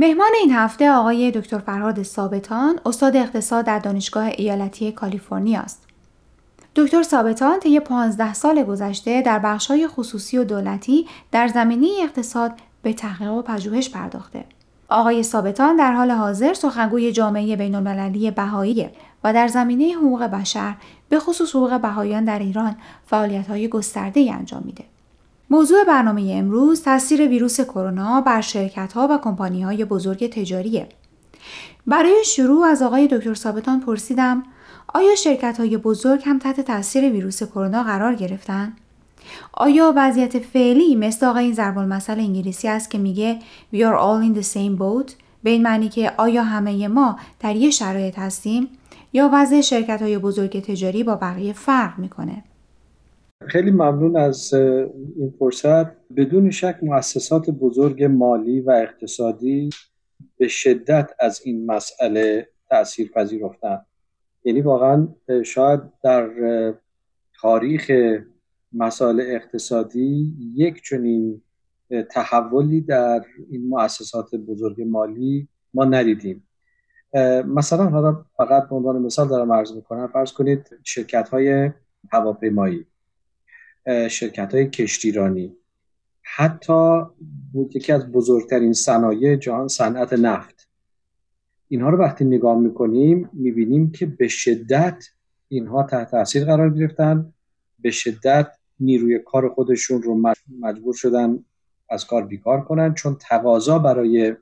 مهمان این هفته آقای دکتر فرهاد ثابتان استاد اقتصاد در دانشگاه ایالتی کالیفرنیا است. دکتر ثابتان طی 15 سال گذشته در بخش‌های خصوصی و دولتی در زمینه اقتصاد به تحقیق و پژوهش پرداخته. آقای ثابتان در حال حاضر سخنگوی جامعه بین‌المللی بهایی و در زمینه حقوق بشر به خصوص حقوق بهاییان در ایران فعالیت‌های گسترده‌ای انجام میده. موضوع برنامه امروز تاثیر ویروس کرونا بر شرکت ها و کمپانی های بزرگ تجاریه. برای شروع از آقای دکتر ثابتان پرسیدم آیا شرکت های بزرگ هم تحت تاثیر ویروس کرونا قرار گرفتن؟ آیا وضعیت فعلی مثل آقای این ضرب المثل انگلیسی است که میگه We are all in the same boat به این معنی که آیا همه ما در یه شرایط هستیم یا وضع شرکت های بزرگ تجاری با بقیه فرق می‌کنه؟ خیلی ممنون از این فرصت. بدون شک مؤسسات بزرگ مالی و اقتصادی به شدت از این مسئله تأثیر پذیرفتن یعنی واقعا شاید در تاریخ مسائل اقتصادی یک چنین تحولی در این مؤسسات بزرگ مالی ما ندیدیم. مثلا حالا فقط به عنوان مثال دارم عرض می‌کنم فرض کنید شرکت های هواپیمایی. شرکت های کشتیرانی. حتی بود یکی از بزرگترین صنایع جهان صنعت نفت. اینها رو وقتی نگاه می‌کنیم می‌بینیم که به شدت اینها تحت تاثیر قرار گرفتن. به شدت نیروی کار خودشون رو مجبور شدن از کار بیکار کنن چون تقاضا برای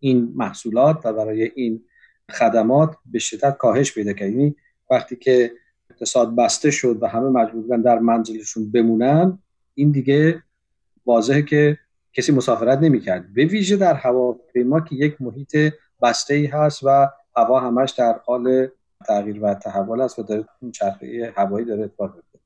این محصولات و برای این خدمات به شدت کاهش پیدا کرد یعنی وقتی که اقتصاد بسته شد و همه مجبور بودن در منزلشون بمونن این دیگه واضحه که کسی مسافرت نمی‌کرد. به ویژه در هواپیما که یک محیط بسته ای هست و هوا همش در حال تغییر و تحول است و داره چرخه هوایی داره اتفاق میفته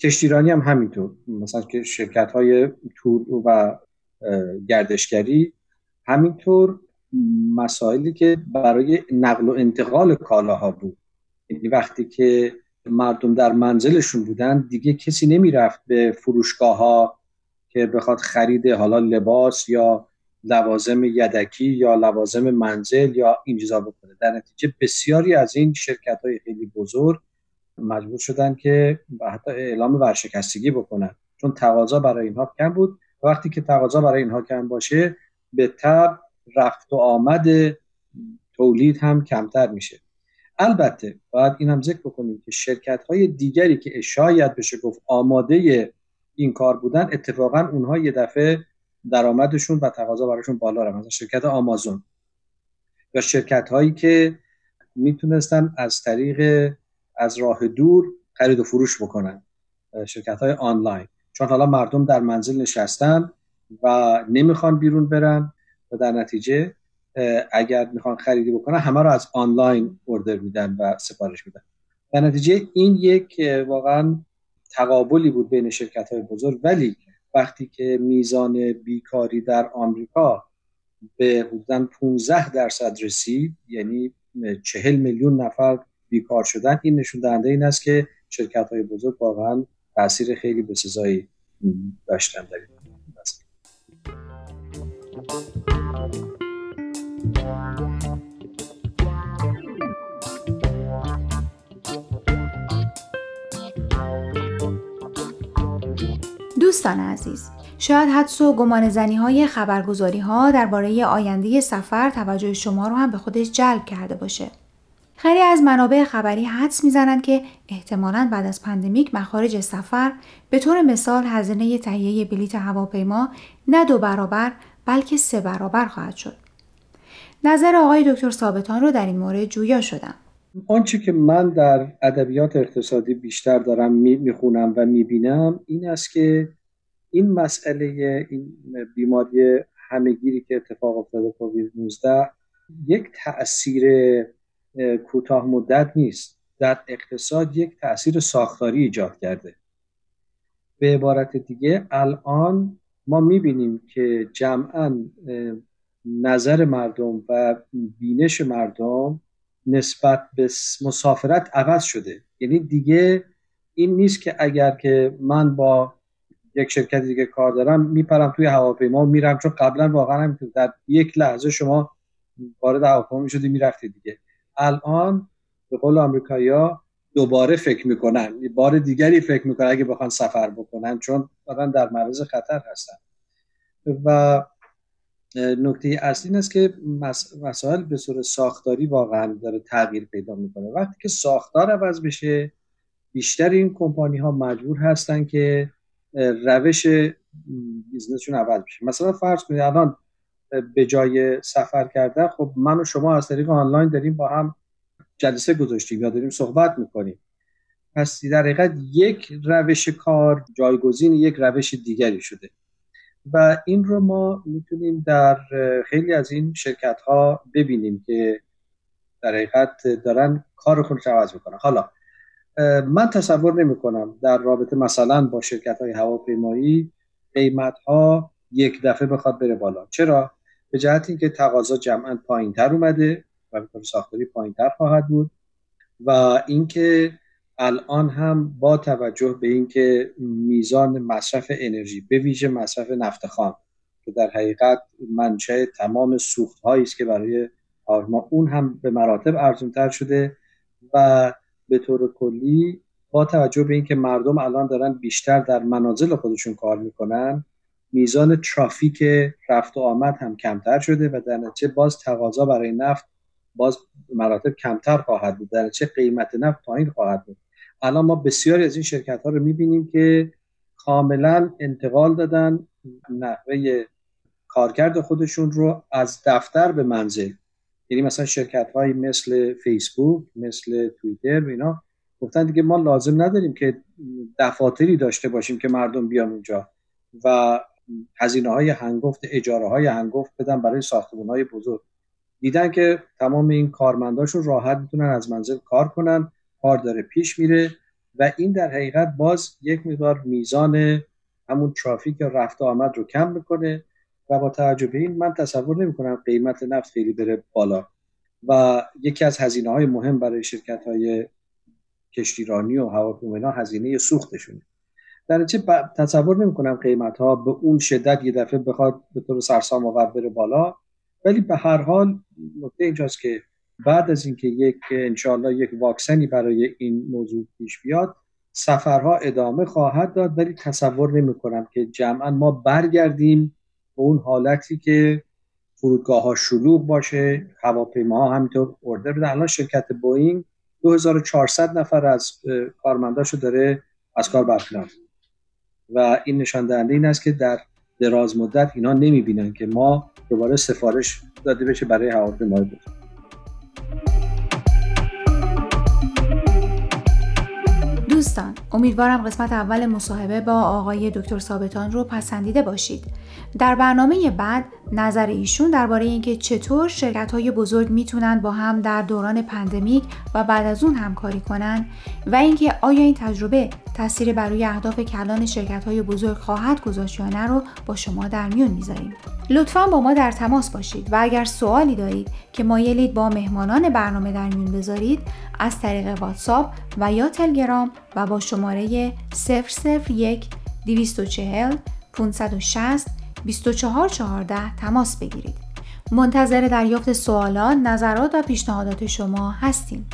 کشتیرانی هم همینطور. مثلا که شرکت های تور و گردشگری همینطور مسائلی که برای نقل و انتقال کالاها بود. یعنی وقتی که مردم در منزلشون بودن دیگه کسی نمی‌رفت به فروشگاه ها که بخواد خرید حالا لباس یا لوازم یدکی یا لوازم منزل یا این چیزا بکنه. در نتیجه بسیاری از این شرکت های خیلی بزرگ مجبور شدن که حتی اعلام ورشکستگی بکنن. چون تقاضا برای اینها کم بود. وقتی که تقاضا برای اینها کم باشه به تب رفت و آمد تولید هم کمتر میشه. البته باید این هم ذکر بکنیم که شرکت های دیگری که شاید بشه گفت آماده این کار بودن اتفاقا اونها یه دفعه درآمدشون و تقاضا براشون بالا رفت. مثلا شرکت آمازون یا شرکت هایی که می‌تونستن از طریق از راه دور خرید و فروش بکنن شرکت های آنلاین. چون حالا مردم در منزل نشستن و نمی‌خوان بیرون برن و در نتیجه اگر می‌خوان خریدی بکنن همه رو از آنلاین اوردر میدن و سفارش میدن. در نتیجه این یک واقعا تقابلی بود بین شرکت های بزرگ. ولی وقتی که میزان بیکاری در آمریکا به حدودا 15 درصد رسید یعنی 40 میلیون نفر بیکار شدن این نشون دهنده این است که شرکت های بزرگ واقعا تاثیر خیلی بسزایی داشتن در این دوستان عزیز شاید حدس و گمان زنی های خبرگزاری ها درباره آینده سفر توجه شما رو هم به خودش جلب کرده باشه. خیلی از منابع خبری حدس می‌زنند که احتمالا بعد از پندمیک مخارج سفر به طور مثال هزینه تهیه بلیت هواپیما نه دو برابر بلکه سه برابر خواهد شد. نظر آقای دکتر ثابتان رو در این مورد جویا شدم. آنچه که من در ادبیات اقتصادی بیشتر دارم می‌خونم و می‌بینم این است که این مسئله این بیماری همهگیری که اتفاق افتاده کووید 19 یک تاثیر کوتاه مدت نیست در اقتصاد یک تاثیر ساختاری ایجاد کرده به عبارت دیگه الان ما می‌بینیم که جمعا نظر مردم و بینش مردم نسبت به مسافرت عوض شده. یعنی دیگه این نیست که اگر که من با یک شرکت دیگه کار دارم میپرم توی هواپیما و میرم چون قبلا واقعا هم در یک لحظه شما وارد هواپیما می‌شدی می‌رفتی دیگه. الان به قول آمریکایا دوباره فکر می‌کنن بار دیگری فکر می‌کنن اگه بخوان سفر بکنن چون دارن در معرض خطر هستن. و نکته اصلی این است که مسائل به صورت ساختاری واقعا داره تغییر پیدا می‌کنه. وقتی که ساختار عوض بشه بیشتر این کمپانی ها مجبور هستن که روش بیزنسشون عوض بشه. مثلا فرض کنید الان به جای سفر کردن خب من و شما از طریق آنلاین داریم با هم جلسه گذاشتیم یا داریم صحبت می‌کنیم. پس در حقیقت یک روش کار جایگزین یک روش دیگری شده. و این رو ما می‌تونیم در خیلی از این شرکت ها ببینیم که در حقیقت دارن کار خود عوض می‌کنن. حالا من تصور نمی کنم در رابطه مثلا با شرکت های هواپیمایی قیمت ها یک دفعه بخواد بره بالا. چرا؟ به جهت اینکه تقاضا جمعا پایین تر اومده و به ساختاری پایین تر خواهد بود و اینکه الان هم با توجه به اینکه میزان مصرف انرژی به ویژه مصرف نفت خام که در حقیقت منشأ تمام سوخت هایی است که برای ما اون هم به مراتب ارزون تر شده و به طور کلی با توجه به اینکه مردم الان دارن بیشتر در منازل خودشون کار می‌کنن میزان ترافیک رفت و آمد هم کمتر شده و در نتیجه باز تقاضا برای نفت باز مراتب کمتر خواهد بود در نتیجه قیمت نفت پایین خواهد بود. الان ما بسیاری از این شرکت ها رو می‌بینیم که کاملا انتقال دادن نحوه کارکرد خودشون رو از دفتر به منزل. یعنی مثلا شرکت هایی مثل فیسبوک مثل توییتر و اینا گفتن دیگه ما لازم نداریم که دفاتری داشته باشیم که مردم بیان اونجا و هزینه های هنگفت اجاره های هنگفت بدن برای ساختمون های بزرگ. دیدن که تمام این کارمنداشون راحت می‌تونن از منزل کار کنن. کار داره پیش میره و این در حقیقت باز یک مقدار میزان همون ترافیک یا رفت آمد رو کم می‌کنه و با توجه به این من تصور نمی کنم قیمت نفت خیلی بره بالا. و یکی از هزینه های مهم برای شرکت های کشتیرانی و هواپیما هزینه سوختشونه. در چه تصور نمی کنم قیمت ها به اون شدت یه دفعه بخواد به طور سرسام آور بره بالا ولی به هر حال نکته اینجاست که بعد از اینکه یک انشاءالله یک واکسنی برای این موضوع پیش بیاد سفرها ادامه خواهد داد ولی تصور نمی کنم که جمعا ما برگردیم به اون حالتی که فرودگاه ها شلوغ باشه هواپیما ها همینطور اوردر بدن. الان شرکت بوئینگ 2400 نفر از کارمنداشو داره از کار برکنار و این نشان دهنده این است که در دراز مدت اینا نمی‌بینن که ما دوباره سفارش داده بشه برای هواپیمای بود دوستان امیدوارم قسمت اول مصاحبه با آقای دکتر ثابتان رو پسندیده باشید. در برنامه بعد نظر ایشون درباره اینکه چطور شرکت های بزرگ می‌تونن با هم در دوران pandemic و بعد از اون همکاری کنن و اینکه آیا این تجربه تاثیر بر روی اهداف کلان شرکت های بزرگ خواهد گذاشت یا نه رو با شما در میون می‌ذاریم لطفا با ما در تماس باشید و اگر سوالی دارید که مایلید با مهمانان برنامه در میون بذارید از طریق واتساپ و یا تلگرام و با شماره 001 240 560 2414 تماس بگیرید. منتظر دریافت سوالات، نظرات و پیشنهادات شما هستیم.